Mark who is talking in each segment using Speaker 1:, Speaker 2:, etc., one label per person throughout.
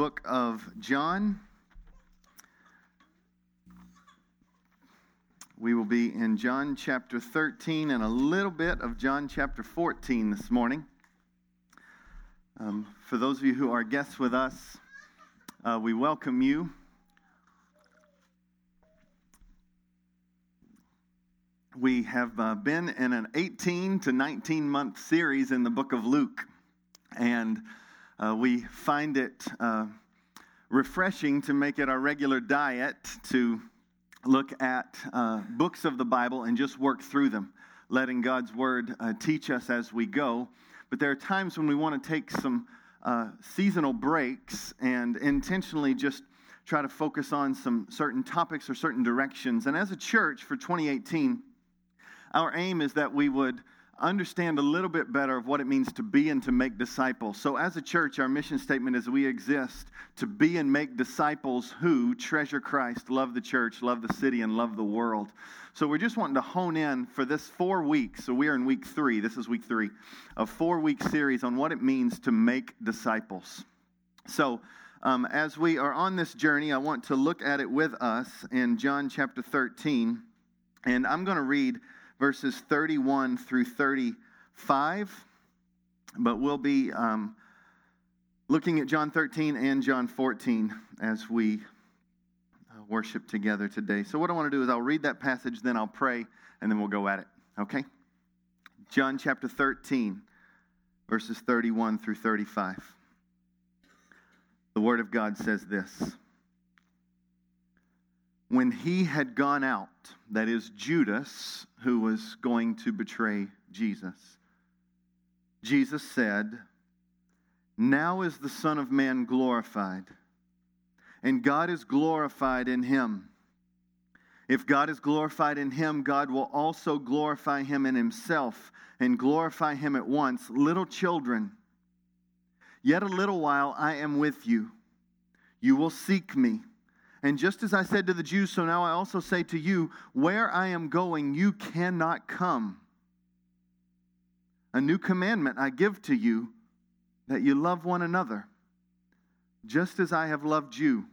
Speaker 1: book of John. We will be in John chapter 13 and a little bit of John chapter 14 this morning. Um, for those of you who are guests with us, uh, we welcome you. We have uh, been in an 18 to 19 month series in the book of Luke. And uh, we find it uh, refreshing to make it our regular diet to look at uh, books of the Bible and just work through them, letting God's Word uh, teach us as we go. But there are times when we want to take some uh, seasonal breaks and intentionally just try to focus on some certain topics or certain directions. And as a church for 2018, our aim is that we would understand a little bit better of what it means to be and to make disciples. So, as a church, our mission statement is we exist to be and make disciples who treasure Christ, love the church, love the city, and love the world. So, we're just wanting to hone in for this four weeks. So, we are in week three. This is week three, a four week series on what it means to make disciples. So, um, as we are on this journey, I want to look at it with us in John chapter 13. And I'm going to read verses 31 through 35. But we'll be um, looking at John 13 and John 14 as we uh, worship together today. So, what I want to do is I'll read that passage, then I'll pray, and then we'll go at it. Okay? John chapter 13, verses 31 through 35. The Word of God says this when he had gone out, that is, Judas, who was going to betray Jesus, Jesus said, Now is the Son of Man glorified, and God is glorified in him. If God is glorified in him, God will also glorify him in himself and glorify him at once. Little children, yet a little while I am with you. You will seek me. And just as I said to the Jews, so now I also say to you, where I am going, you cannot come. A new commandment I give to you that you love one another. Just as I have loved you,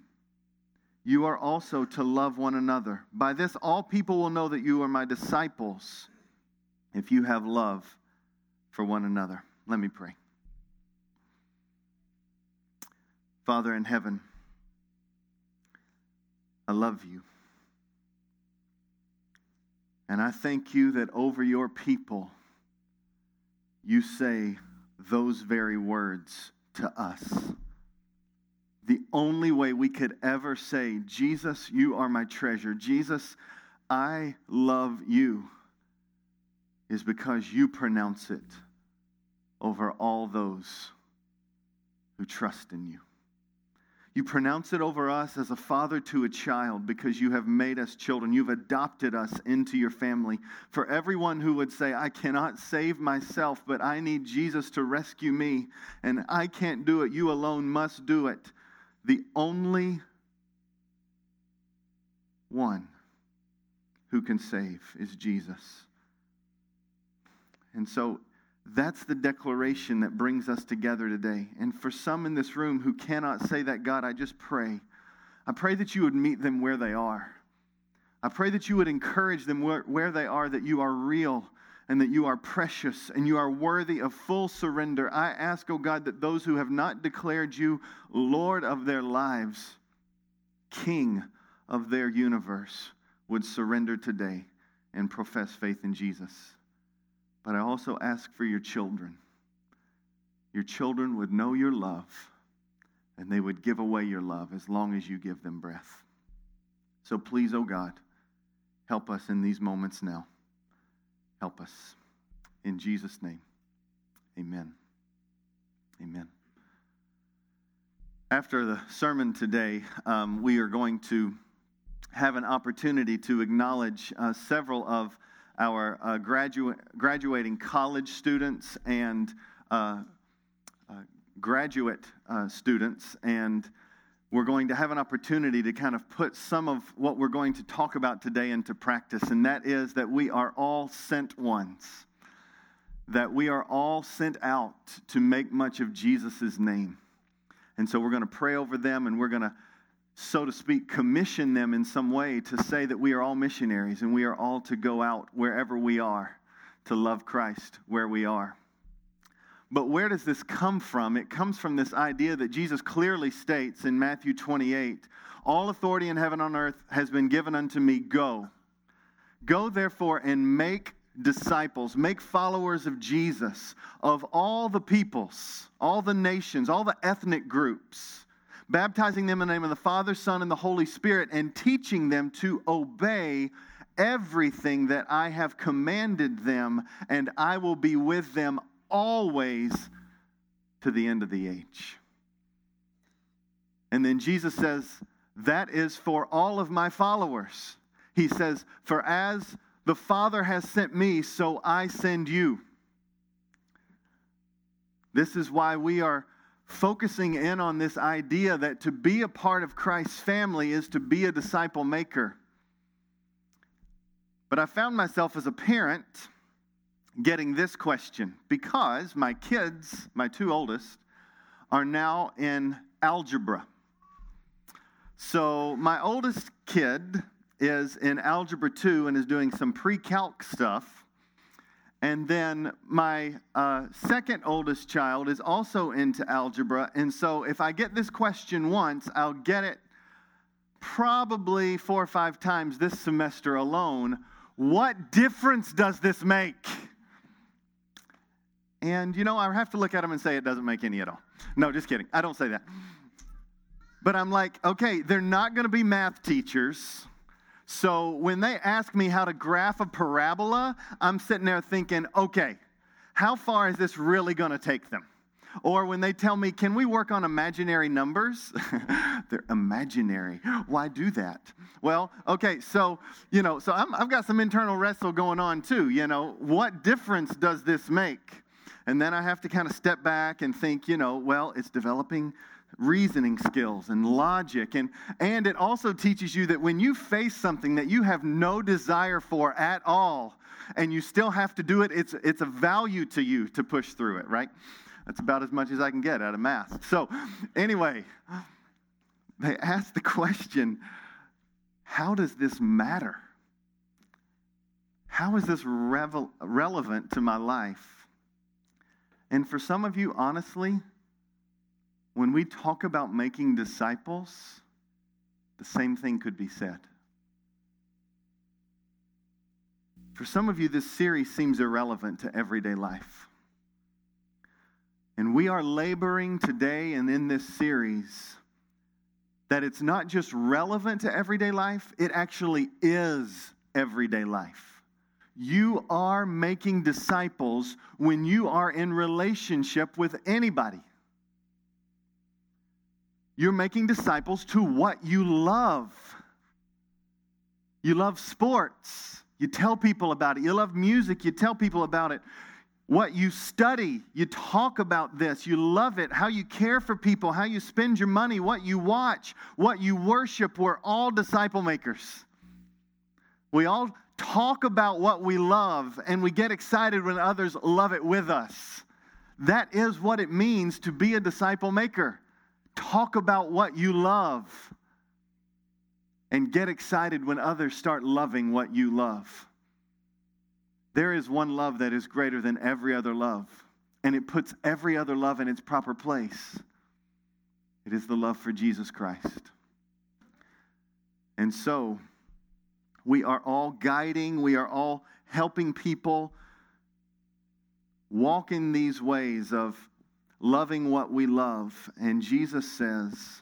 Speaker 1: you are also to love one another. By this, all people will know that you are my disciples if you have love for one another. Let me pray. Father in heaven, I love you. And I thank you that over your people, you say those very words to us. The only way we could ever say, Jesus, you are my treasure, Jesus, I love you, is because you pronounce it over all those who trust in you. You pronounce it over us as a father to a child because you have made us children. You've adopted us into your family. For everyone who would say, I cannot save myself, but I need Jesus to rescue me, and I can't do it, you alone must do it. The only one who can save is Jesus. And so that's the declaration that brings us together today. And for some in this room who cannot say that, God, I just pray. I pray that you would meet them where they are. I pray that you would encourage them where, where they are, that you are real and that you are precious and you are worthy of full surrender. I ask, oh God, that those who have not declared you Lord of their lives, King of their universe, would surrender today and profess faith in Jesus. But I also ask for your children. Your children would know your love and they would give away your love as long as you give them breath. So please, oh God, help us in these moments now. Help us. In Jesus' name, amen. Amen. After the sermon today, um, we are going to have an opportunity to acknowledge uh, several of our uh, graduate, graduating college students and uh, uh, graduate uh, students. And we're going to have an opportunity to kind of put some of what we're going to talk about today into practice, and that is that we are all sent ones. That we are all sent out to make much of Jesus' name. And so we're going to pray over them and we're going to, so to speak, commission them in some way to say that we are all missionaries and we are all to go out wherever we are to love Christ where we are. But where does this come from? It comes from this idea that Jesus clearly states in Matthew 28 All authority in heaven and on earth has been given unto me. Go. Go therefore and make disciples, make followers of Jesus, of all the peoples, all the nations, all the ethnic groups, baptizing them in the name of the Father, Son, and the Holy Spirit, and teaching them to obey everything that I have commanded them, and I will be with them always to the end of the age. And then Jesus says, That is for all of my followers. He says, For as the Father has sent me, so I send you. This is why we are focusing in on this idea that to be a part of Christ's family is to be a disciple maker. But I found myself as a parent getting this question because my kids, my two oldest, are now in algebra. So my oldest kid is in algebra 2 and is doing some pre-calc stuff. And then my uh, second oldest child is also into algebra. And so if I get this question once, I'll get it probably four or five times this semester alone. What difference does this make? And, you know, I have to look at them and say it doesn't make any at all. No, just kidding. I don't say that. But I'm like, okay, they're not going to be math teachers. So when they ask me how to graph a parabola, I'm sitting there thinking, okay, how far is this really going to take them? Or when they tell me, can we work on imaginary numbers? They're imaginary. Why do that? Well, okay, so, you know, so i have got some internal wrestle going on too. You know, what difference does this make? And then I have to kind of step back and think, you know, well, it's developing reasoning skills and logic. And, and it also teaches you that when you face something that you have no desire for at all, and you still have to do it, it's, it's a value to you to push through it, right? That's about as much as I can get out of math. So, anyway, they ask the question how does this matter? How is this revel- relevant to my life? And for some of you, honestly, when we talk about making disciples, the same thing could be said. For some of you, this series seems irrelevant to everyday life. And we are laboring today and in this series that it's not just relevant to everyday life, it actually is everyday life. You are making disciples when you are in relationship with anybody. You're making disciples to what you love. You love sports, you tell people about it. You love music, you tell people about it. What you study, you talk about this. You love it. How you care for people, how you spend your money, what you watch, what you worship. We're all disciple makers. We all talk about what we love and we get excited when others love it with us. That is what it means to be a disciple maker. Talk about what you love and get excited when others start loving what you love. There is one love that is greater than every other love, and it puts every other love in its proper place. It is the love for Jesus Christ. And so, we are all guiding, we are all helping people walk in these ways of loving what we love. And Jesus says,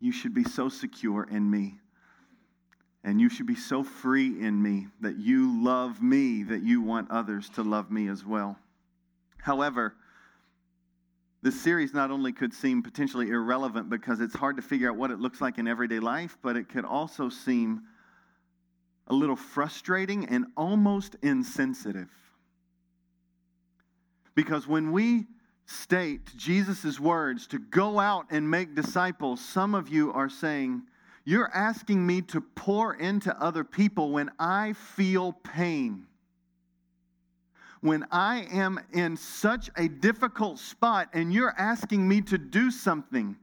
Speaker 1: You should be so secure in me. And you should be so free in me that you love me, that you want others to love me as well. However, this series not only could seem potentially irrelevant because it's hard to figure out what it looks like in everyday life, but it could also seem a little frustrating and almost insensitive. Because when we state Jesus' words to go out and make disciples, some of you are saying, You're asking me to pour into other people when I feel pain. when I am in such a difficult spot and you're asking me to do something,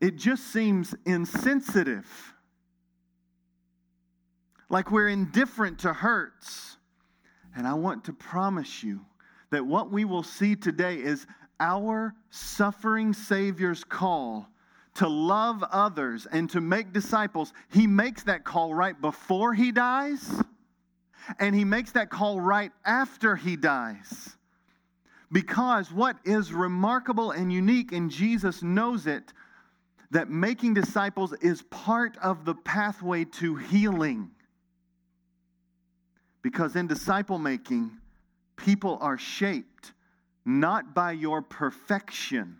Speaker 1: it just seems insensitive. Like we're indifferent to hurts. And I want to promise you that what we will see today is our suffering Savior's call to love others and to make disciples. He makes that call right before he dies, and he makes that call right after he dies. Because what is remarkable and unique, and Jesus knows it, that making disciples is part of the pathway to healing. Because in disciple making, people are shaped not by your perfection,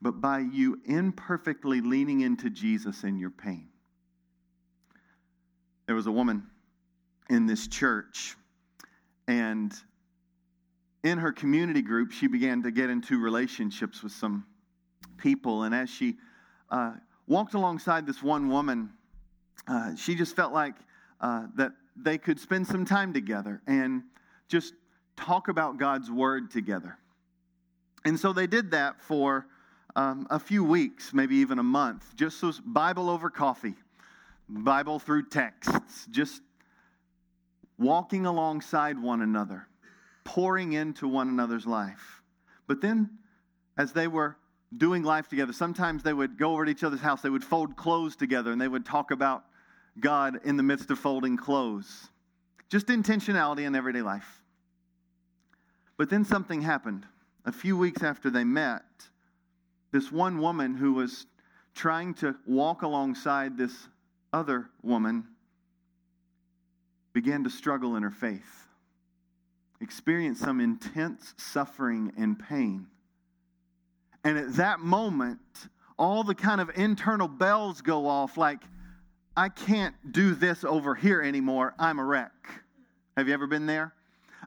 Speaker 1: but by you imperfectly leaning into Jesus in your pain. There was a woman in this church, and in her community group, she began to get into relationships with some people. And as she uh, walked alongside this one woman, uh, she just felt like uh, that they could spend some time together and just talk about God's word together. And so they did that for um, a few weeks, maybe even a month, just so Bible over coffee, Bible through texts, just walking alongside one another, pouring into one another's life. But then, as they were doing life together, sometimes they would go over to each other's house, they would fold clothes together, and they would talk about God in the midst of folding clothes. Just intentionality in everyday life. But then something happened. A few weeks after they met, this one woman who was trying to walk alongside this other woman began to struggle in her faith, experienced some intense suffering and pain. And at that moment, all the kind of internal bells go off like, I can't do this over here anymore. I'm a wreck. Have you ever been there?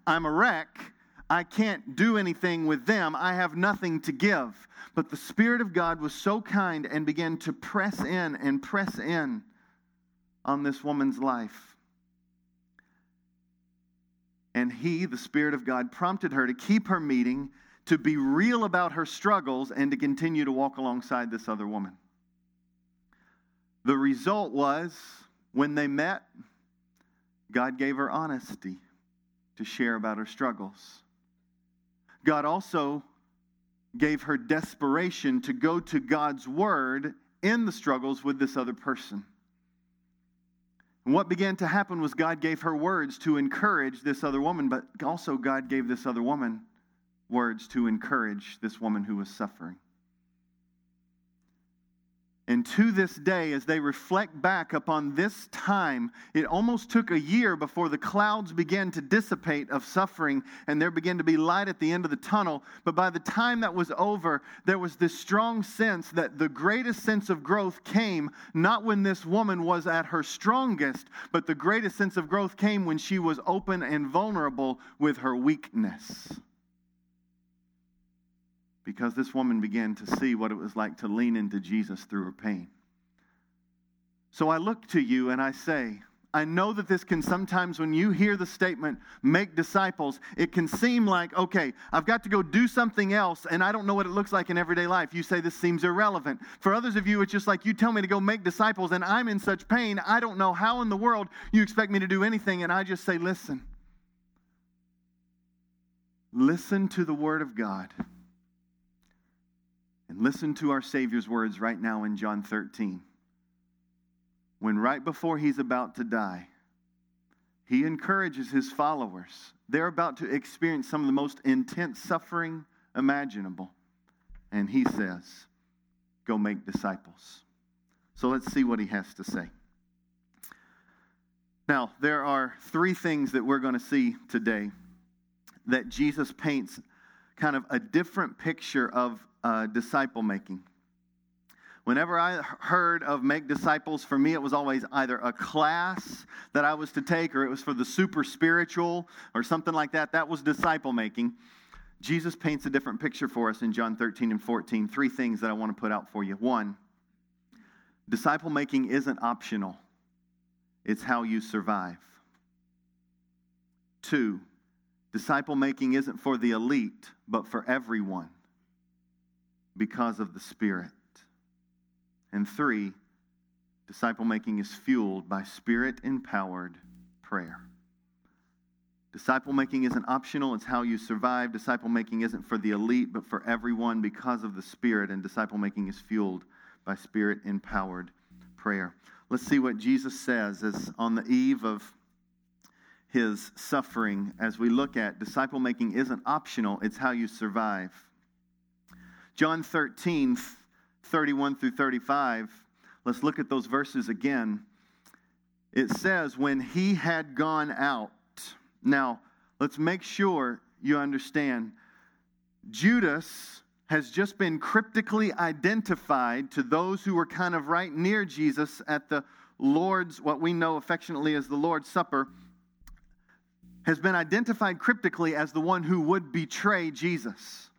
Speaker 1: I'm a wreck I can't do anything with them. I have nothing to give. But the Spirit of God was so kind and began to press in and press in on this woman's life. And He, the Spirit of God, prompted her to keep her meeting, to be real about her struggles, and to continue to walk alongside this other woman. The result was when they met, God gave her honesty to share about her struggles. God also gave her desperation to go to God's word in the struggles with this other person. And what began to happen was God gave her words to encourage this other woman, but also God gave this other woman words to encourage this woman who was suffering. And to this day, as they reflect back upon this time, it almost took a year before the clouds began to dissipate of suffering and there began to be light at the end of the tunnel. But by the time that was over, there was this strong sense that the greatest sense of growth came not when this woman was at her strongest, but the greatest sense of growth came when she was open and vulnerable with her weakness because this woman began to see what it was like to lean into Jesus through her pain. So I look to you and I say, I know that this can sometimes, when you hear the statement, make disciples, it can seem like, okay, I've got to go do something else and I don't know what it looks like in everyday life. You say this seems irrelevant. For others of you, it's just like you tell me to go make disciples and I'm in such pain, I don't know how in the world you expect me to do anything. And I just say, listen. Listen to the Word of God. And listen to our Savior's words right now in John 13. When right before he's about to die, he encourages his followers. They're about to experience some of the most intense suffering imaginable. And he says, Go make disciples. So let's see what he has to say. Now, there are three things that we're going to see today that Jesus paints kind of a different picture of uh, disciple making. Whenever I heard of make disciples, for me it was always either a class that I was to take or it was for the super spiritual or something like that. That was disciple making. Jesus paints a different picture for us in John 13 and 14. Three things that I want to put out for you. One, disciple making isn't optional, it's how you survive. Two, Disciple making isn't for the elite, but for everyone because of the Spirit. And three, disciple making is fueled by spirit empowered prayer. Disciple making isn't optional, it's how you survive. Disciple making isn't for the elite, but for everyone because of the Spirit. And disciple making is fueled by spirit empowered prayer. Let's see what Jesus says as on the eve of his suffering as we look at disciple making isn't optional, it's how you survive. John 13, 31 through 35, let's look at those verses again. It says, When he had gone out, now let's make sure you understand. Judas has just been cryptically identified to those who were kind of right near Jesus at the Lord's, what we know affectionately as the Lord's Supper has been identified cryptically as the one who would betray Jesus.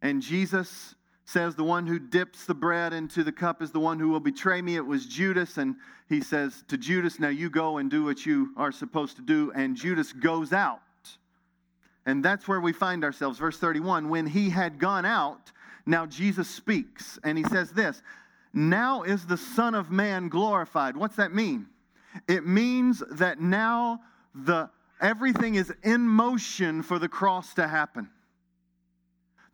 Speaker 1: And Jesus says, The one who dips the bread into the cup is the one who will betray me. It was Judas. And he says to Judas, Now you go and do what you are supposed to do. And Judas goes out. And that's where we find ourselves. Verse 31 When he had gone out, now Jesus speaks. And he says this Now is the Son of Man glorified. What's that mean? It means that now the everything is in motion for the cross to happen.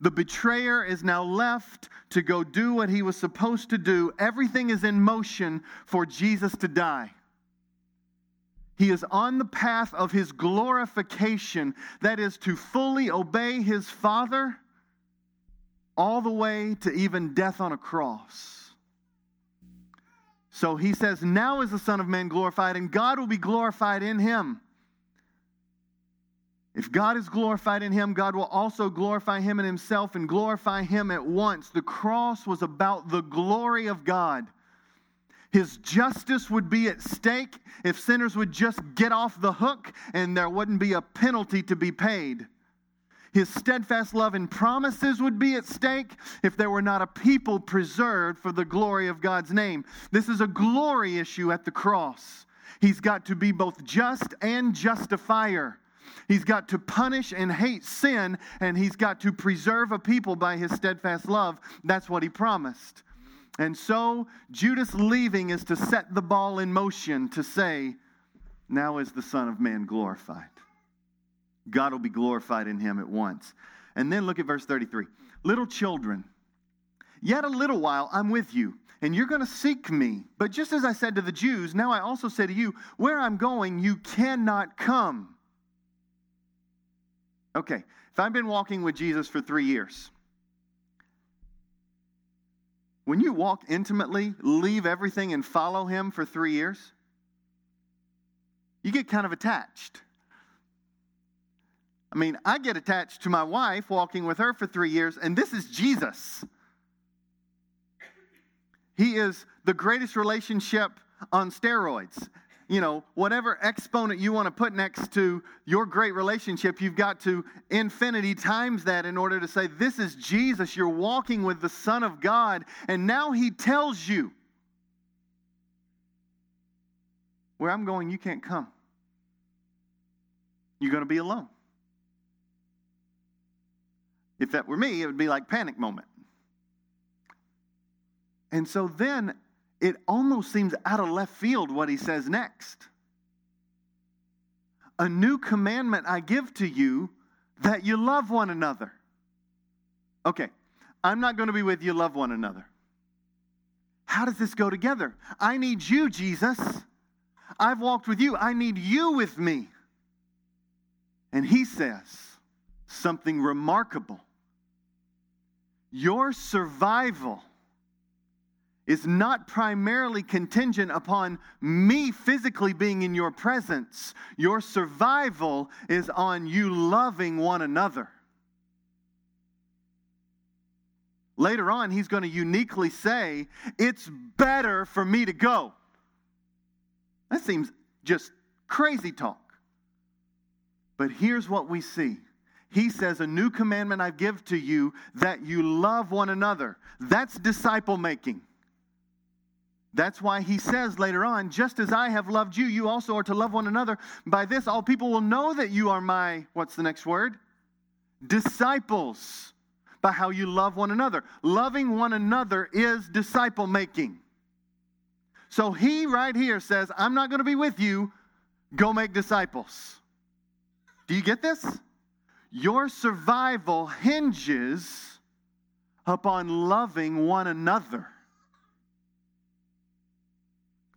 Speaker 1: The betrayer is now left to go do what he was supposed to do. Everything is in motion for Jesus to die. He is on the path of his glorification, that is, to fully obey his Father all the way to even death on a cross. So he says, Now is the Son of Man glorified, and God will be glorified in him. If God is glorified in him, God will also glorify him in himself and glorify him at once. The cross was about the glory of God. His justice would be at stake if sinners would just get off the hook and there wouldn't be a penalty to be paid. His steadfast love and promises would be at stake if there were not a people preserved for the glory of God's name. This is a glory issue at the cross. He's got to be both just and justifier. He's got to punish and hate sin, and he's got to preserve a people by his steadfast love. That's what he promised. And so, Judas leaving is to set the ball in motion to say, Now is the Son of Man glorified. God will be glorified in him at once. And then look at verse 33. Little children, yet a little while I'm with you, and you're going to seek me. But just as I said to the Jews, now I also say to you, where I'm going, you cannot come. Okay, if I've been walking with Jesus for three years, when you walk intimately, leave everything, and follow him for three years, you get kind of attached. I mean, I get attached to my wife walking with her for three years, and this is Jesus. He is the greatest relationship on steroids. You know, whatever exponent you want to put next to your great relationship, you've got to infinity times that in order to say, This is Jesus. You're walking with the Son of God. And now He tells you, Where I'm going, you can't come. You're going to be alone. If that were me, it would be like panic moment. And so then it almost seems out of left field what he says next. A new commandment I give to you that you love one another. Okay, I'm not going to be with you, love one another. How does this go together? I need you, Jesus. I've walked with you. I need you with me. And he says something remarkable. Your survival is not primarily contingent upon me physically being in your presence. Your survival is on you loving one another. Later on, he's going to uniquely say, It's better for me to go. That seems just crazy talk. But here's what we see he says, A new commandment I give to you that you love one another. That's disciple making. That's why he says later on, just as I have loved you, you also are to love one another. By this, all people will know that you are my, what's the next word? Disciples, by how you love one another. Loving one another is disciple making. So he right here says, I'm not going to be with you. Go make disciples. Do you get this? Your survival hinges upon loving one another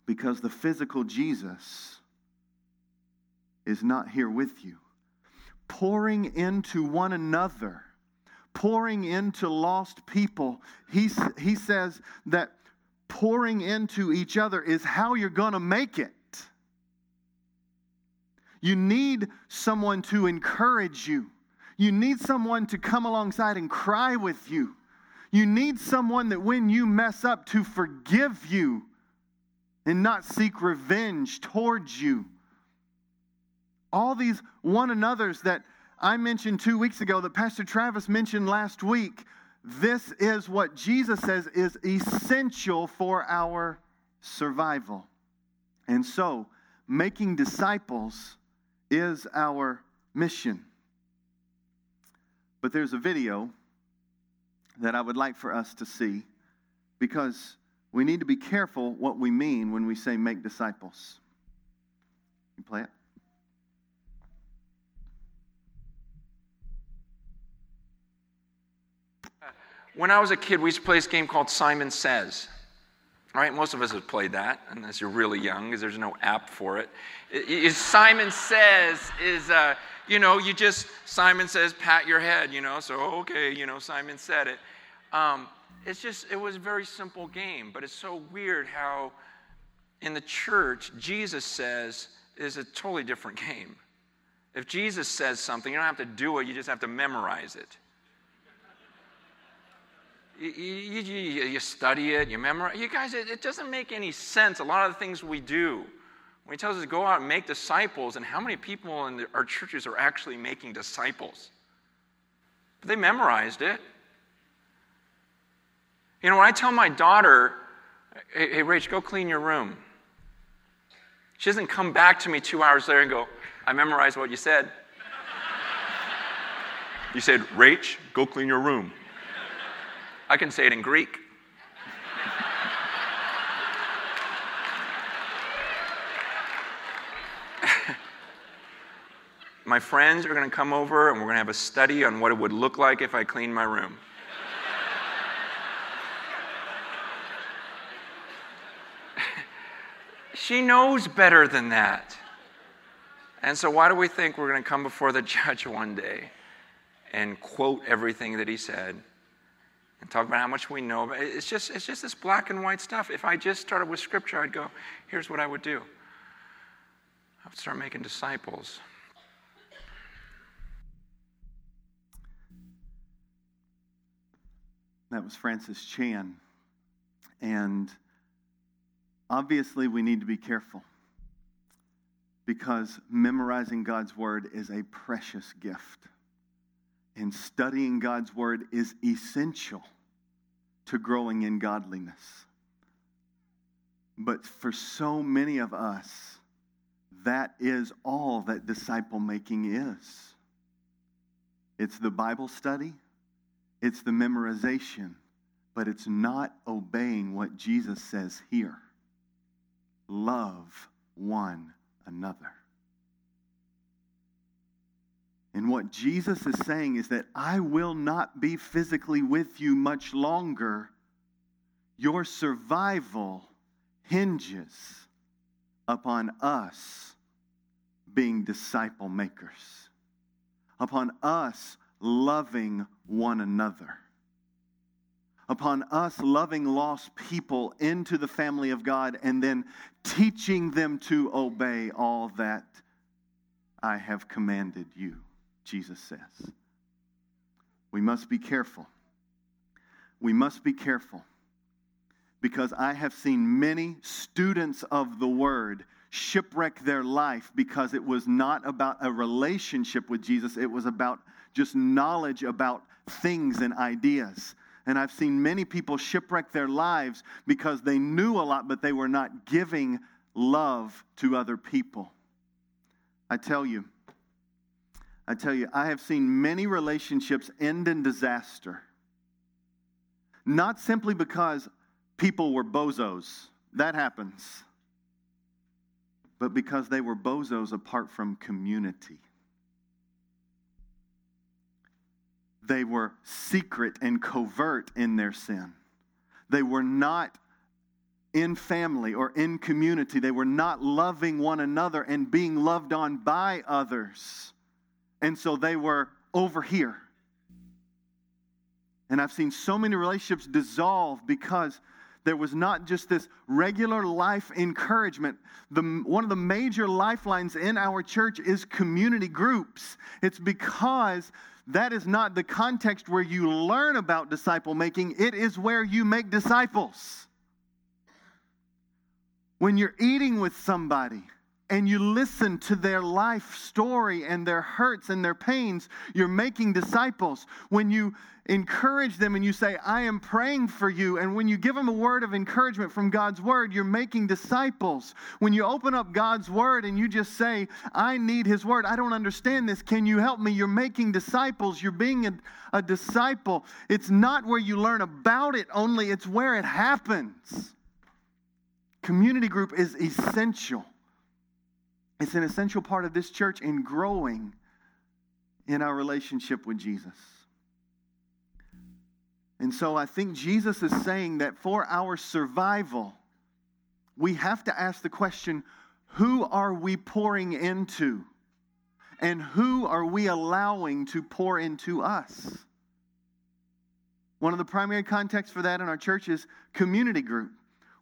Speaker 1: because the physical Jesus is not here with you. Pouring into one another, pouring into lost people, he, he says that pouring into each other is how you're going to make it. You need someone to encourage you. You need someone to come alongside and cry with you. You need someone that when you mess up to forgive you and not seek revenge towards you. All these one another's that I mentioned two weeks ago, that Pastor Travis mentioned last week, this is what Jesus says is essential for our survival. And so, making disciples is our mission. But there's a video that I would like for us to see because we need to be careful what we mean when we say make disciples. You play it?
Speaker 2: When I was a kid, we used to play this game called Simon Says. All right, most of us have played that, unless you're really young, because there's no app for it. it, it Simon Says is, uh, you know, you just, Simon says, pat your head, you know, so okay, you know, Simon said it. Um, it's just, it was a very simple game, but it's so weird how in the church, Jesus says is a totally different game. If Jesus says something, you don't have to do it, you just have to memorize it. You, you, you, study it, you memorize. You guys, it, it, doesn't make any sense. A lot of the things we do. When he tells us to go out and make disciples, and how many people in the, our churches are actually making disciples? But they memorized it. You know, when I tell my daughter, hey, hey Rach, go clean your room, she doesn't come back to me two hours later and go, I memorized what you said. you said, Rach, go clean your room. I can say it in Greek. My friends are going to come over and we're going to have a study on what it would look like if I cleaned my room. She knows better than that. And so, why do we think we're going to come before the judge one day and quote everything that he said and talk about how much we know? It's just, it's just this black and white stuff. If I just started with scripture, I'd go, here's what I would do I would start making disciples.
Speaker 1: That was Francis Chan. And Obviously, we need to be careful because memorizing God's word is a precious gift. And studying God's word is essential to growing in godliness. But for so many of us, that is all that disciple making is. It's the Bible study, it's the memorization, but it's not obeying what Jesus says here love one another. And what Jesus is saying is that I will not be physically with you much longer. Your survival hinges upon us being disciple makers, upon us loving one another upon us loving lost people into the family of God and then teaching them to obey all that I have commanded you, Jesus says. We must be careful. We must be careful because I have seen many students of the word shipwreck their life because it was not about a relationship with Jesus, it was about just knowledge about things and ideas And I've seen many people shipwreck their lives because they knew a lot, but they were not giving love to other people. I tell you, I tell you, I have seen many relationships end in disaster. Not simply because people were bozos, that happens, but because they were bozos apart from community. They were secret and covert in their sin. They were not in family or in community. They were not loving one another and being loved on by others. And so they were over here. And I've seen so many relationships dissolve because there was not just this regular life encouragement. The, one of the major lifelines in our church is community groups. It's because that is not the context where you learn about disciple making, it is where you make disciples. When you're eating with somebody, and you listen to their life story and their hurts and their pains, you're making disciples. When you encourage them and you say, I am praying for you, and when you give them a word of encouragement from God's word, you're making disciples. When you open up God's word and you just say, I need his word, I don't understand this, can you help me? You're making disciples. You're being a, a disciple. It's not where you learn about it only, it's where it happens. Community group is essential. It's an essential part of this church in growing in our relationship with Jesus. And so I think Jesus is saying that for our survival, we have to ask the question who are we pouring into? And who are we allowing to pour into us? One of the primary contexts for that in our church is community group.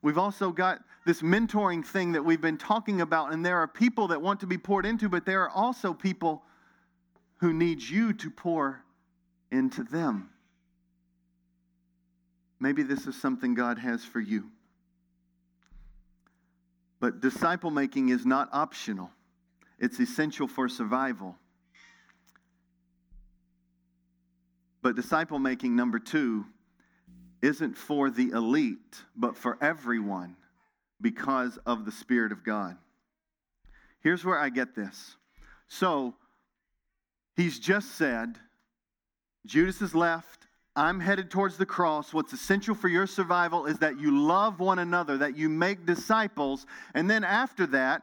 Speaker 1: We've also got this mentoring thing that we've been talking about, and there are people that want to be poured into, but there are also people who need you to pour into them. Maybe this is something God has for you. But disciple making is not optional, it's essential for survival. But disciple making, number two, isn't for the elite, but for everyone because of the Spirit of God. Here's where I get this. So, he's just said, Judas is left. I'm headed towards the cross. What's essential for your survival is that you love one another, that you make disciples. And then after that,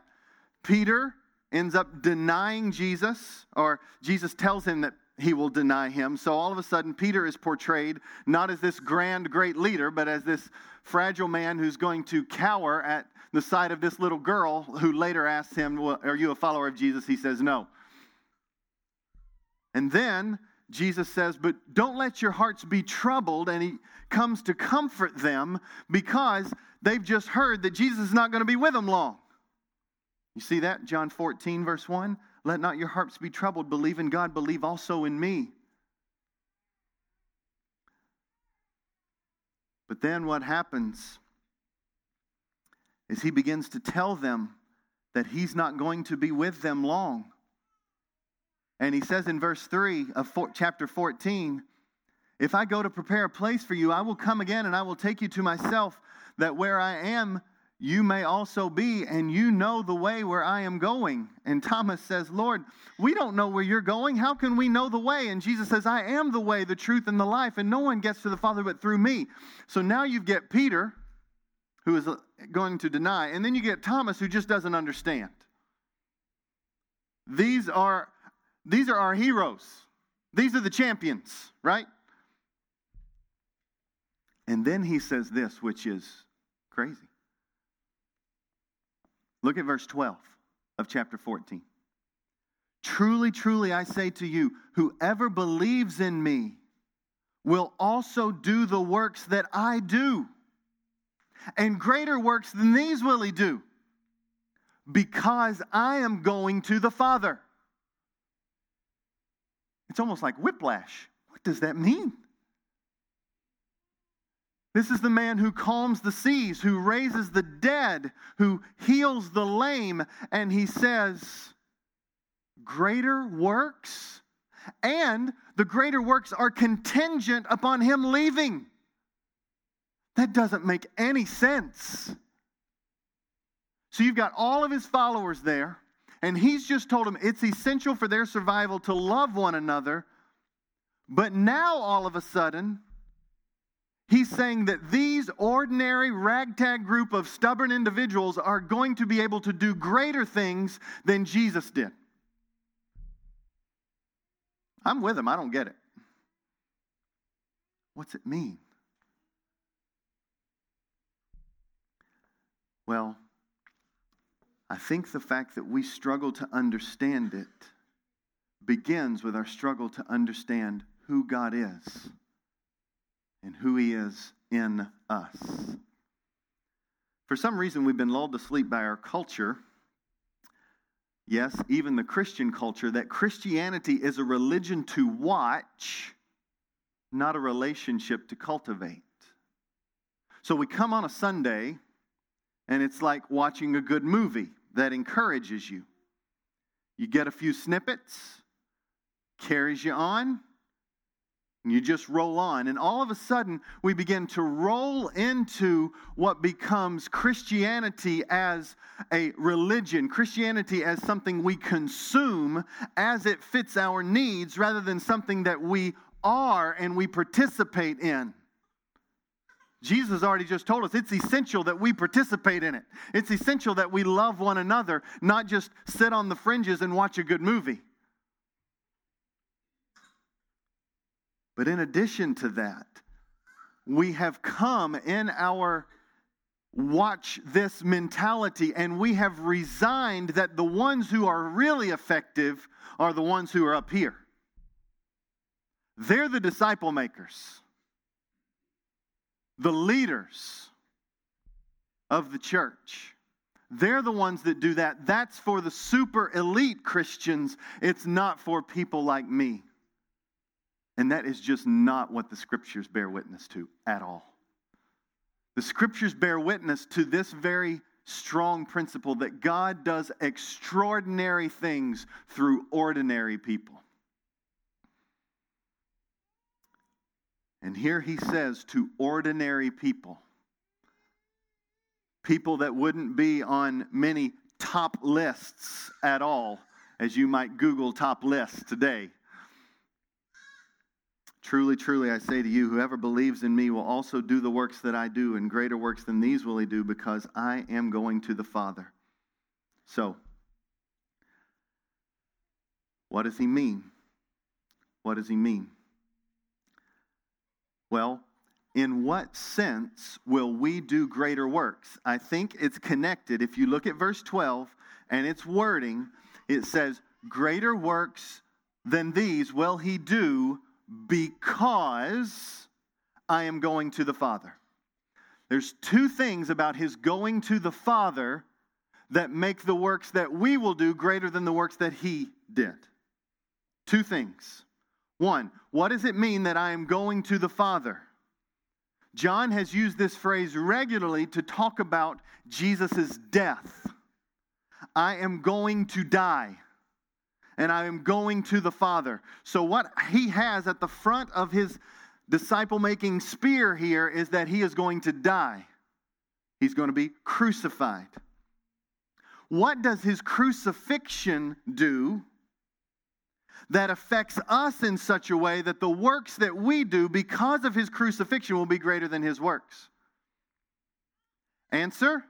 Speaker 1: Peter ends up denying Jesus, or Jesus tells him that he will deny him. So all of a sudden, Peter is portrayed not as this grand, great leader, but as this fragile man who's going to cower at the sight of this little girl who later asks him, well, Are you a follower of Jesus? He says, No. And then Jesus says, But don't let your hearts be troubled. And he comes to comfort them because they've just heard that Jesus is not going to be with them long. You see that? John 14, verse 1. Let not your hearts be troubled. Believe in God, believe also in me. But then what happens is he begins to tell them that he's not going to be with them long. And he says in verse 3 of four, chapter 14, If I go to prepare a place for you, I will come again and I will take you to myself, that where I am, you may also be, and you know the way where I am going. And Thomas says, Lord, we don't know where you're going. How can we know the way? And Jesus says, I am the way, the truth, and the life, and no one gets to the Father but through me. So now you get Peter, who is uh, going to deny, and then you get Thomas, who just doesn't understand. These are, these are our heroes. These are the champions, right? And then he says this, which is crazy. Look at verse 12 of chapter 14. Truly, truly, I say to you, whoever believes in me will also do the works that I do. And greater works than these will he do, because I am going to the Father. It's almost like whiplash. What does that mean? This is the man who calms the seas, who raises the dead, who heals the lame. And he says, Greater works, and the greater works are contingent upon him leaving. That doesn't make any sense. So you've got all of his followers there, and he's just told them it's essential for their survival to love one another. But now, all of a sudden, he's saying that these ordinary ragtag group of stubborn individuals are going to be able to do greater things than Jesus did. I'm with him, I don't get it. What's it mean? Well, I think the fact that we struggle to understand it begins with our struggle to understand who God is and who He is in us. For some reason, we've been lulled to sleep by our culture. Yes, even the Christian culture, that Christianity is a religion to watch, not a relationship to cultivate. So we come on a Sunday and it's like watching a good movie that encourages you. You get a few snippets, carries you on, you just roll on. And all of a sudden, we begin to roll into what becomes Christianity as a religion, Christianity as something we consume as it fits our needs rather than something that we are and we participate in. Jesus already just told us it's essential that we participate in it. It's essential that we love one another, not just sit on the fringes and watch a good movie. But in addition to that, we have come in our watch this mentality and we have resigned that the ones who are really effective are the ones who are up here. They're the disciple makers the leaders of the church. They're the ones that do that. That's for the super elite Christians. It's not for people like me. And that is just not what the scriptures bear witness to at all. The scriptures bear witness to this very strong principle that God does extraordinary things through ordinary people. And here he says to ordinary people, people that wouldn't be on many top lists at all, as you might Google top lists today. Truly, truly, I say to you, whoever believes in me will also do the works that I do, and greater works than these will he do, because I am going to the Father. So, what does he mean? What does he mean? Well, in what sense will we do greater works? I think it's connected. If you look at verse 12 and its wording, it says, Greater works than these will he do because I am going to the Father. There's two things about his going to the Father that make the works that we will do greater than the works that he did. Two things. One, what does it mean that I am going to the Father? John has used this phrase regularly to talk about Jesus' death. I am going to die, and I am going to the Father. So, what he has at the front of his disciple making spear here is that he is going to die, he's going to be crucified. What does his crucifixion do? that affects us in such a way that the works that we do because of his crucifixion will be greater than his works? Answer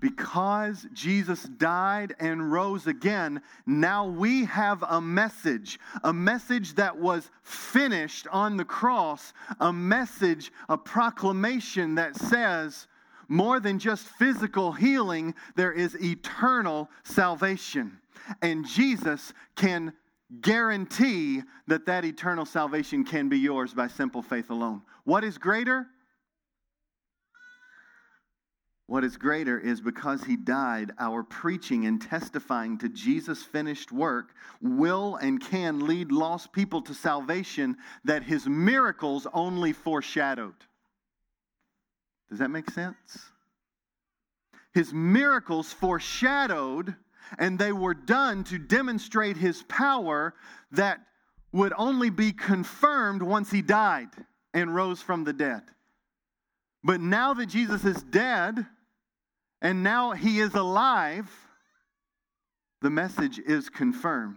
Speaker 1: because Jesus died and rose again, now we have a message, a message that was finished on the cross, a message, a proclamation that says, more than just physical healing, there is eternal salvation. And Jesus can guarantee that that eternal salvation can be yours by simple faith alone. What is greater? What is greater is because he died, our preaching and testifying to Jesus' finished work will and can lead lost people to salvation that his miracles only foreshadowed. Does that make sense? His miracles foreshadowed and they were done to demonstrate his power that would only be confirmed once he died and rose from the dead. But now that Jesus is dead and now he is alive, the message is confirmed.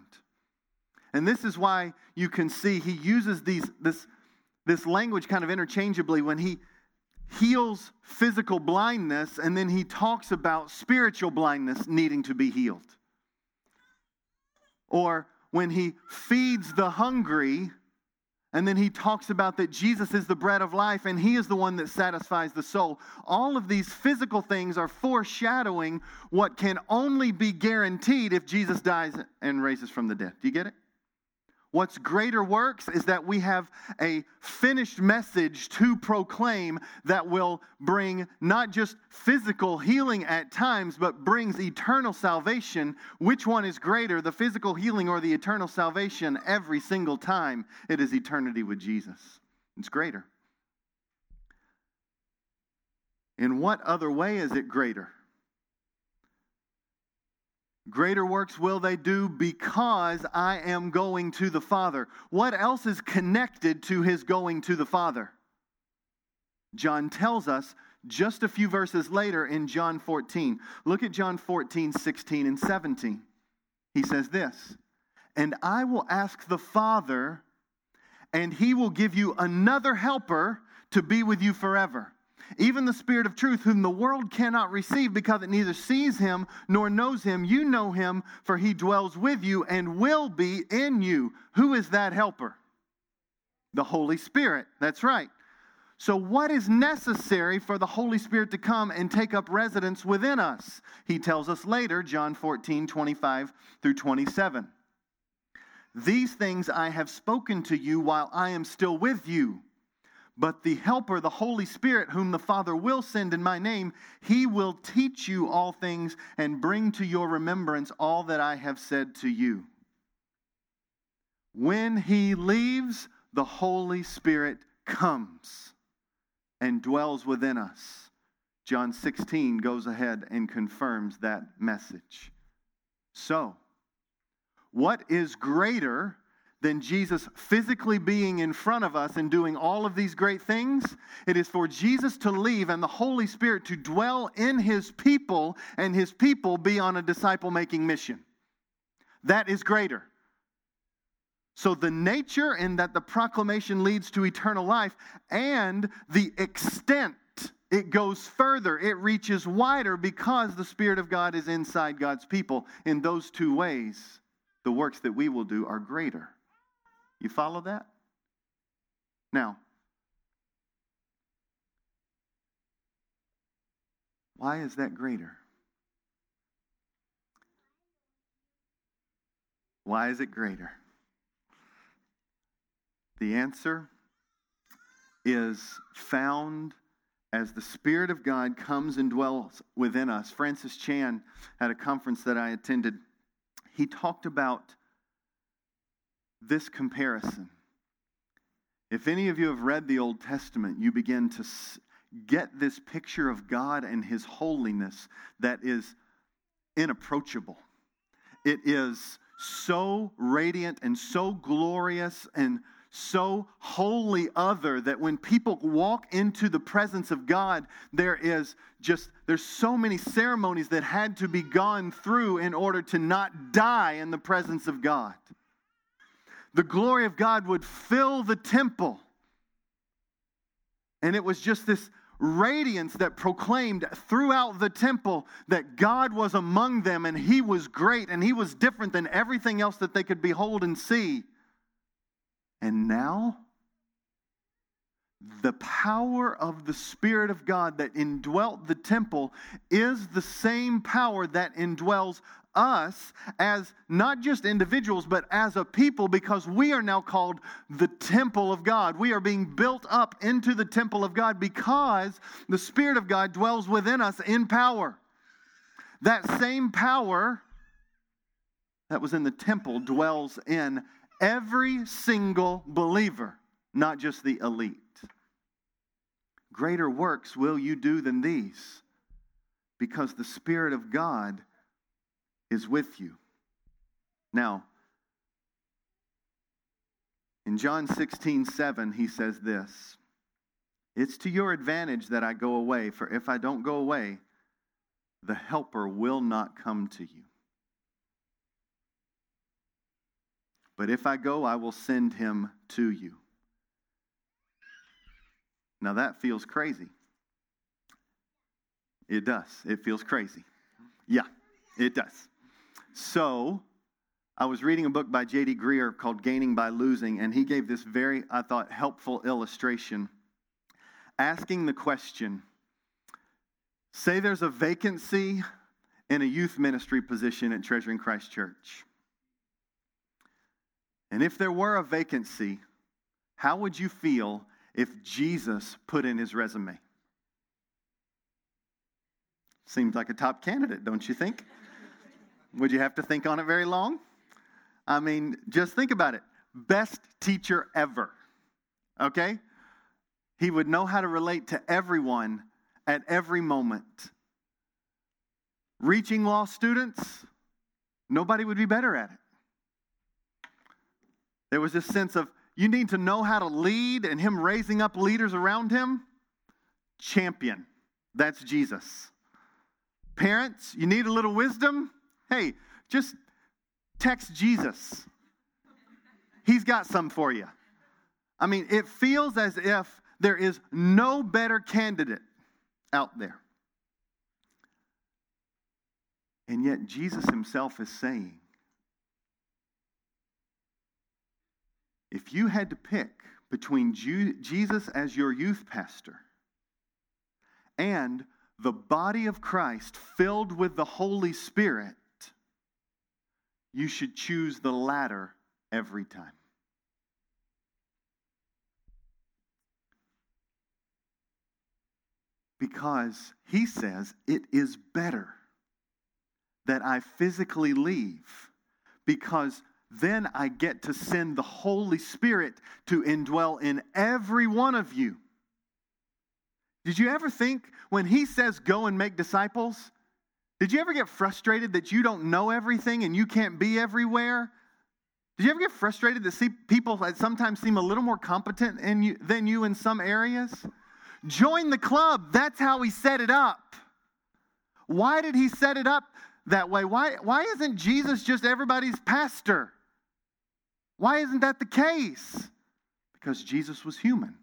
Speaker 1: And this is why you can see he uses these, this, this language kind of interchangeably when he heals physical blindness and then he talks about spiritual blindness needing to be healed. Or when he feeds the hungry and then he talks about that Jesus is the bread of life and he is the one that satisfies the soul. All of these physical things are foreshadowing what can only be guaranteed if Jesus dies and raises from the dead. Do you get it? What's greater works is that we have a finished message to proclaim that will bring not just physical healing at times, but brings eternal salvation. Which one is greater, the physical healing or the eternal salvation? Every single time it is eternity with Jesus. It's greater. In what other way is it greater? Greater works will they do because I am going to the Father. What else is connected to his going to the Father? John tells us just a few verses later in John 14. Look at John 14, 16, and 17. He says this And I will ask the Father, and he will give you another helper to be with you forever even the Spirit of truth, whom the world cannot receive because it neither sees him nor knows him. You know him, for he dwells with you and will be in you. Who is that helper? The Holy Spirit. That's right. So, what is necessary for the Holy Spirit to come and take up residence within us? He tells us later, John 14, 25 through 27. These things I have spoken to you while I am still with you. But the Helper, the Holy Spirit, whom the Father will send in my name, he will teach you all things and bring to your remembrance all that I have said to you. When he leaves, the Holy Spirit comes and dwells within us. John 16 goes ahead and confirms that message. So, what is greater than Jesus physically being in front of us and doing all of these great things. It is for Jesus to leave and the Holy Spirit to dwell in his people and his people be on a disciple making mission. That is greater. So, the nature in that the proclamation leads to eternal life and the extent it goes further, it reaches wider because the Spirit of God is inside God's people. In those two ways, the works that we will do are greater. You follow that? Now, why is that greater? Why is it greater? The answer is found as the Spirit of God comes and dwells within us. Francis Chan, at a conference that I attended, he talked about this comparison. If any of you have read the Old Testament, you begin to get this picture of God and His holiness that is inapproachable. It is so radiant and so glorious and so wholly other that when people walk into the presence of God, there is just, there's so many ceremonies that had to be gone through in order to not die in the presence of God the glory of God would fill the temple. And it was just this radiance that proclaimed throughout the temple that God was among them and He was great and He was different than everything else that they could behold and see. And now, the power of the Spirit of God that indwelt the temple is the same power that indwells us as not just individuals, but as a people because we are now called the temple of God. We are being built up into the temple of God because the Spirit of God dwells within us in power. That same power that was in the temple dwells in every single believer, not just the elite. Greater works will you do than these because the Spirit of God is with you. Now, in John 16, 7, he says this It's to your advantage that I go away, for if I don't go away, the Helper will not come to you. But if I go, I will send him to you. Now that feels crazy. It does. It feels crazy. Yeah, it does. So, I was reading a book by J.D. Greear called Gaining by Losing, and he gave this very, I thought, helpful illustration asking the question say there's a vacancy in a youth ministry position at Treasuring Christ Church. And if there were a vacancy, how would you feel if Jesus put in his resume? Seems like a top candidate, don't you think? Would you have to think on it very long? I mean, just think about it. Best teacher ever. Okay? He would know how to relate to everyone at every moment. Reaching lost students, nobody would be better at it. There was this sense of you need to know how to lead, and him raising up leaders around him. Champion. That's Jesus. Parents, you need a little wisdom? Hey, just text Jesus. He's got some for you. I mean, it feels as if there is no better candidate out there. And yet, Jesus himself is saying, if you had to pick between Jesus as your youth pastor and the body of Christ filled with the Holy Spirit, you should choose the latter every time. Because he says it is better that I physically leave because then I get to send the Holy Spirit to indwell in every one of you. Did you ever think when he says go and make disciples? Did you ever get frustrated that you don't know everything and you can't be everywhere? Did you ever get frustrated to see people that sometimes seem a little more competent you, than you in some areas? Join the club. That's how he set it up. Why did he set it up that way? Why, why isn't Jesus just everybody's pastor? Why isn't that the case? Because Jesus was human,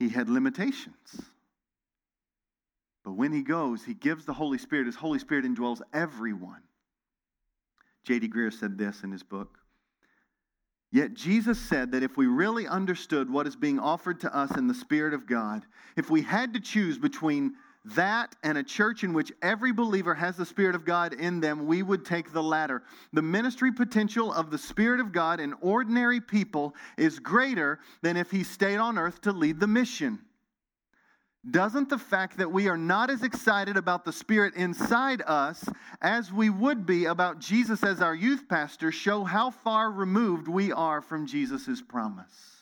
Speaker 1: he had limitations. But when he goes, he gives the Holy Spirit. His Holy Spirit indwells everyone. J.D. Greear said this in his book. Yet Jesus said that if we really understood what is being offered to us in the Spirit of God, if we had to choose between that and a church in which every believer has the Spirit of God in them, we would take the latter. The ministry potential of the Spirit of God in ordinary people is greater than if he stayed on earth to lead the mission. Doesn't the fact that we are not as excited about the Spirit inside us as we would be about Jesus as our youth pastor show how far removed we are from Jesus' promise?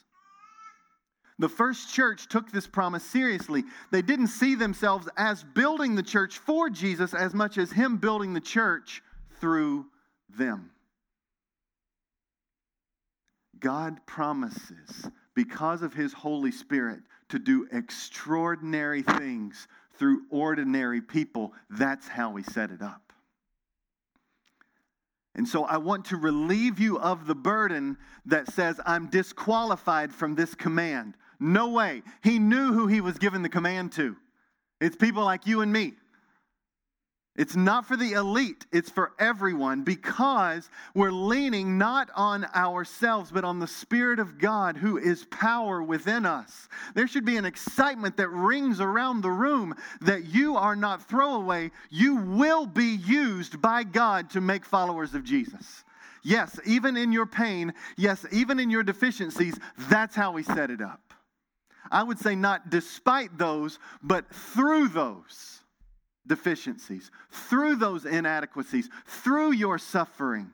Speaker 1: The first church took this promise seriously. They didn't see themselves as building the church for Jesus as much as Him building the church through them. God promises, because of His Holy Spirit, to do extraordinary things through ordinary people. That's how He set it up. And so I want to relieve you of the burden that says, I'm disqualified from this command. No way. He knew who he was giving the command to. It's people like you and me. It's not for the elite, it's for everyone because we're leaning not on ourselves, but on the Spirit of God who is power within us. There should be an excitement that rings around the room that you are not throwaway. You will be used by God to make followers of Jesus. Yes, even in your pain, yes, even in your deficiencies, that's how we set it up. I would say not despite those, but through those deficiencies, through those inadequacies, through your suffering,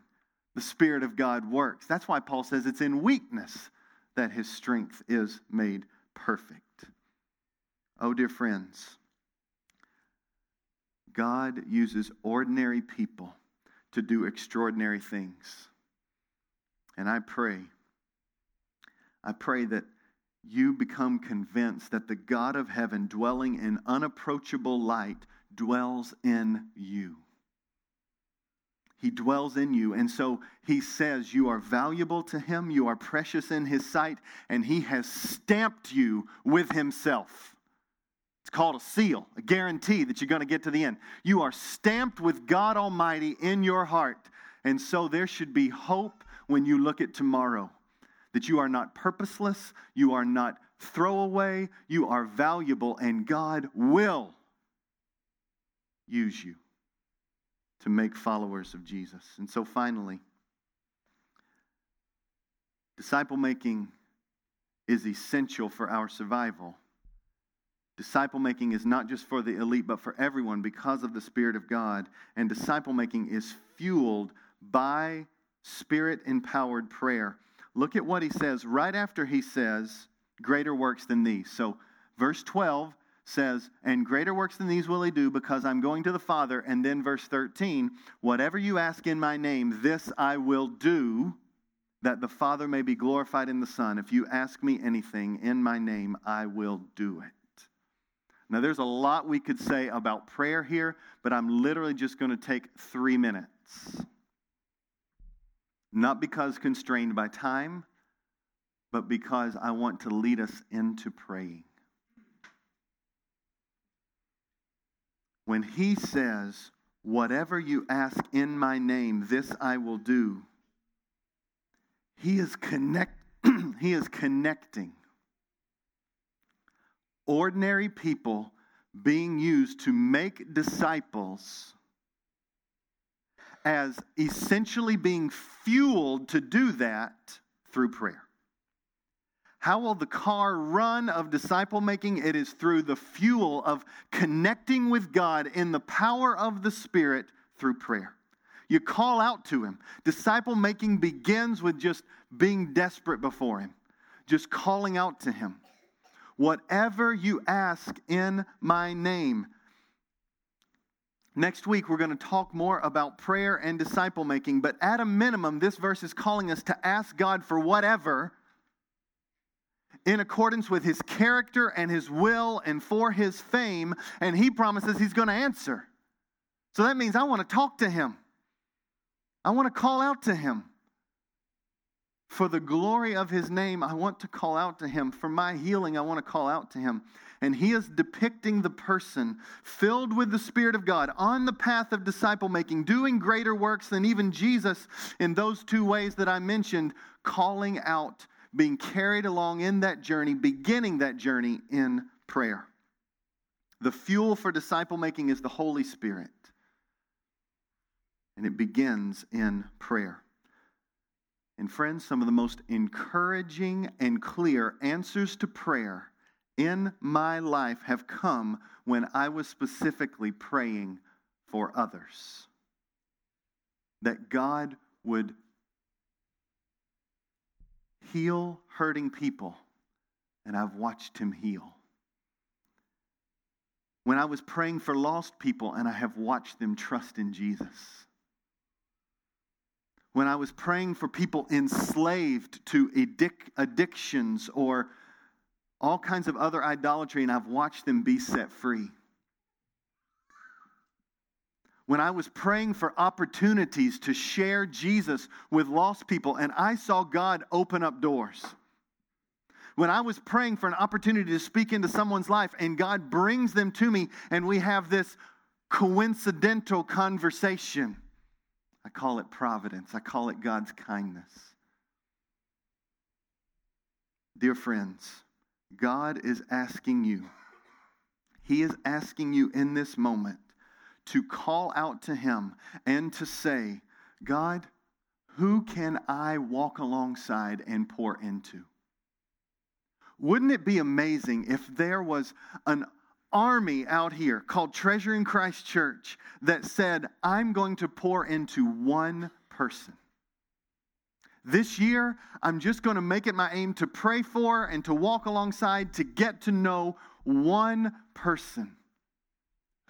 Speaker 1: the Spirit of God works. That's why Paul says it's in weakness that his strength is made perfect. Oh, dear friends, God uses ordinary people to do extraordinary things. And I pray, I pray that you become convinced that the God of heaven, dwelling in unapproachable light, dwells in you. He dwells in you. And so he says you are valuable to him, you are precious in his sight, and he has stamped you with himself. It's called a seal, a guarantee that you're going to get to the end. You are stamped with God Almighty in your heart. And so there should be hope when you look at tomorrow that you are not purposeless, you are not throwaway, you are valuable, and God will use you to make followers of Jesus. And so finally, disciple making is essential for our survival. Disciple making is not just for the elite, but for everyone because of the Spirit of God. And disciple making is fueled by Spirit empowered prayer. Look at what he says right after he says, Greater works than these. So, verse 12 says, And greater works than these will he do because I'm going to the Father. And then verse 13, Whatever you ask in my name, this I will do, that the Father may be glorified in the Son. If you ask me anything in my name, I will do it. Now, there's a lot we could say about prayer here, but I'm literally just going to take three minutes. Not because constrained by time, but because I want to lead us into praying. When he says, Whatever you ask in my name, this I will do, he is, connect, he is connecting ordinary people being used to make disciples as essentially being fueled to do that through prayer. How will the car run of disciple making? It is through the fuel of connecting with God in the power of the Spirit through prayer. You call out to Him. Disciple making begins with just being desperate before Him, just calling out to Him. Whatever you ask in my name, Next week, we're going to talk more about prayer and disciple making, but at a minimum, this verse is calling us to ask God for whatever in accordance with his character and his will and for his fame, and he promises he's going to answer. So that means I want to talk to him, I want to call out to him. For the glory of his name, I want to call out to him. For my healing, I want to call out to him. And he is depicting the person filled with the Spirit of God on the path of disciple making, doing greater works than even Jesus in those two ways that I mentioned, calling out, being carried along in that journey, beginning that journey in prayer. The fuel for disciple making is the Holy Spirit, and it begins in prayer. And friends, some of the most encouraging and clear answers to prayer in my life have come when I was specifically praying for others. That God would heal hurting people, and I've watched him heal. When I was praying for lost people, and I have watched them trust in Jesus when I was praying for people enslaved to addic- addictions or all kinds of other idolatry, and I've watched them be set free. When I was praying for opportunities to share Jesus with lost people, and I saw God open up doors. When I was praying for an opportunity to speak into someone's life, and God brings them to me, and we have this coincidental conversation I call it providence. I call it God's kindness. Dear friends, God is asking you, He is asking you in this moment to call out to Him and to say, God, who can I walk alongside and pour into? Wouldn't it be amazing if there was an army out here called Treasuring Christ Church that said, I'm going to pour into one person. This year, I'm just going to make it my aim to pray for and to walk alongside to get to know one person.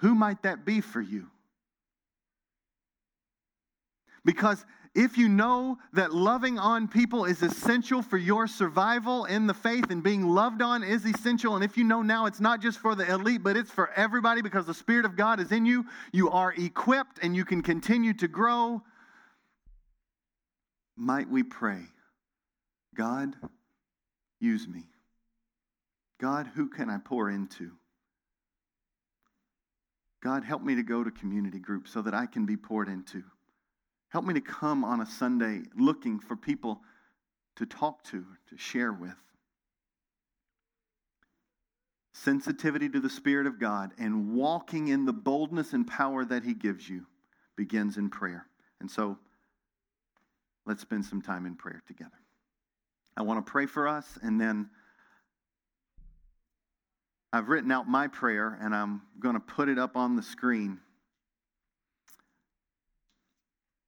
Speaker 1: Who might that be for you? Because if you know that loving on people is essential for your survival in the faith and being loved on is essential, and if you know now it's not just for the elite, but it's for everybody because the Spirit of God is in you, you are equipped and you can continue to grow. Might we pray, God, use me. God, who can I pour into? God, help me to go to community groups so that I can be poured into. Help me to come on a Sunday looking for people to talk to, to share with. Sensitivity to the Spirit of God and walking in the boldness and power that He gives you begins in prayer. And so let's spend some time in prayer together. I want to pray for us, and then I've written out my prayer, and I'm going to put it up on the screen.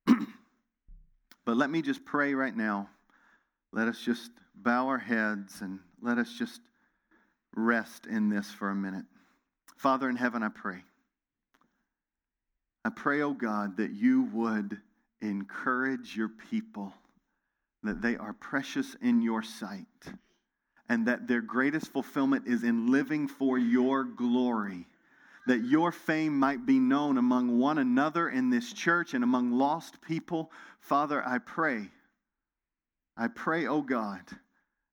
Speaker 1: But let me just pray right now. Let us just bow our heads and let us just rest in this for a minute. Father in heaven, I pray. I pray, oh God, that you would encourage your people, that they are precious in your sight, and that their greatest fulfillment is in living for your glory that your fame might be known among one another in this church and among lost people. Father, I pray, I pray, oh God,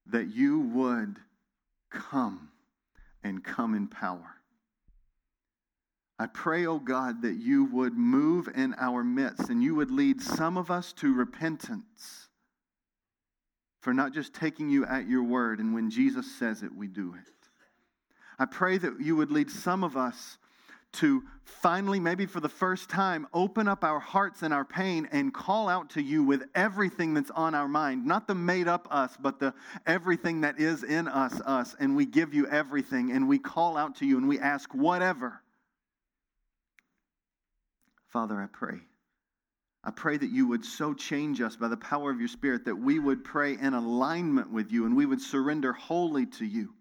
Speaker 1: that you would come and come in power. I pray, oh God, that you would move in our midst and you would lead some of us to repentance for not just taking you at your word, and when Jesus says it, we do it. I pray that you would lead some of us to finally, maybe for the first time, open up our hearts and our pain and call out to you with everything that's on our mind. Not the made up us, but the everything that is in us, us. And we give you everything and we call out to you and we ask whatever. Father, I pray. I pray that you would so change us by the power of your Spirit that we would pray in alignment with you and we would surrender wholly to you.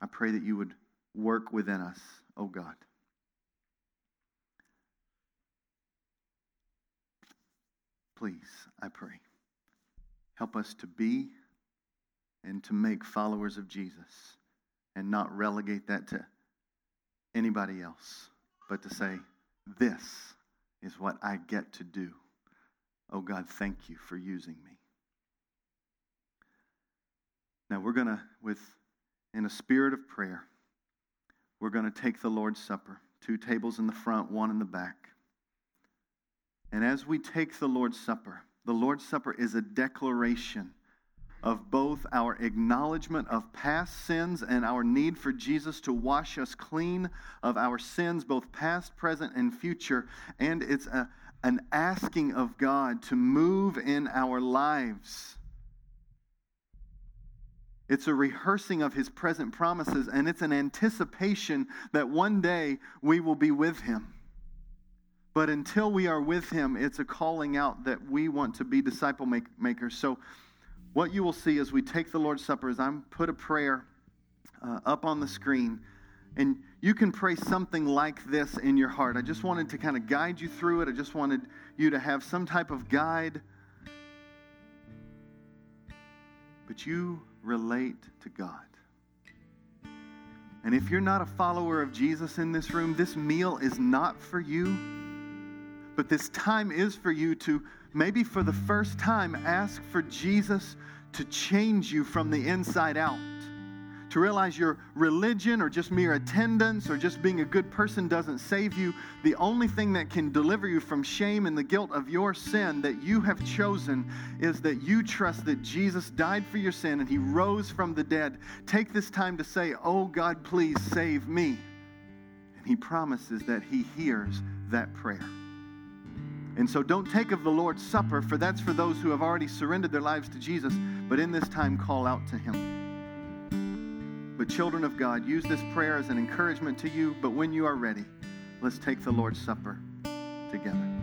Speaker 1: I pray that you would work within us oh God. Please, I pray, help us to be and to make followers of Jesus and not relegate that to anybody else, but to say, This is what I get to do. Oh God, thank you for using me. Now we're going to, with in a spirit of prayer, we're going to take the Lord's Supper. Two tables in the front, one in the back. And as we take the Lord's Supper, the Lord's Supper is a declaration of both our acknowledgement of past sins and our need for Jesus to wash us clean of our sins, both past, present, and future. And it's a, an asking of God to move in our lives it's a rehearsing of his present promises, and it's an anticipation that one day we will be with him. But until we are with him, it's a calling out that we want to be disciple makers. So, what you will see as we take the Lord's Supper is I'm put a prayer uh, up on the screen, and you can pray something like this in your heart. I just wanted to kind of guide you through it. I just wanted you to have some type of guide. But you relate to God. And if you're not a follower of Jesus in this room, this meal is not for you, but this time is for you to maybe for the first time ask for Jesus to change you from the inside out to realize your religion or just mere attendance or just being a good person doesn't save you. The only thing that can deliver you from shame and the guilt of your sin that you have chosen is that you trust that Jesus died for your sin and he rose from the dead. Take this time to say, Oh God, please save me. And he promises that he hears that prayer. And so don't take of the Lord's Supper, for that's for those who have already surrendered their lives to Jesus, but in this time call out to him. But, children of God, use this prayer as an encouragement to you. But when you are ready, let's take the Lord's Supper together.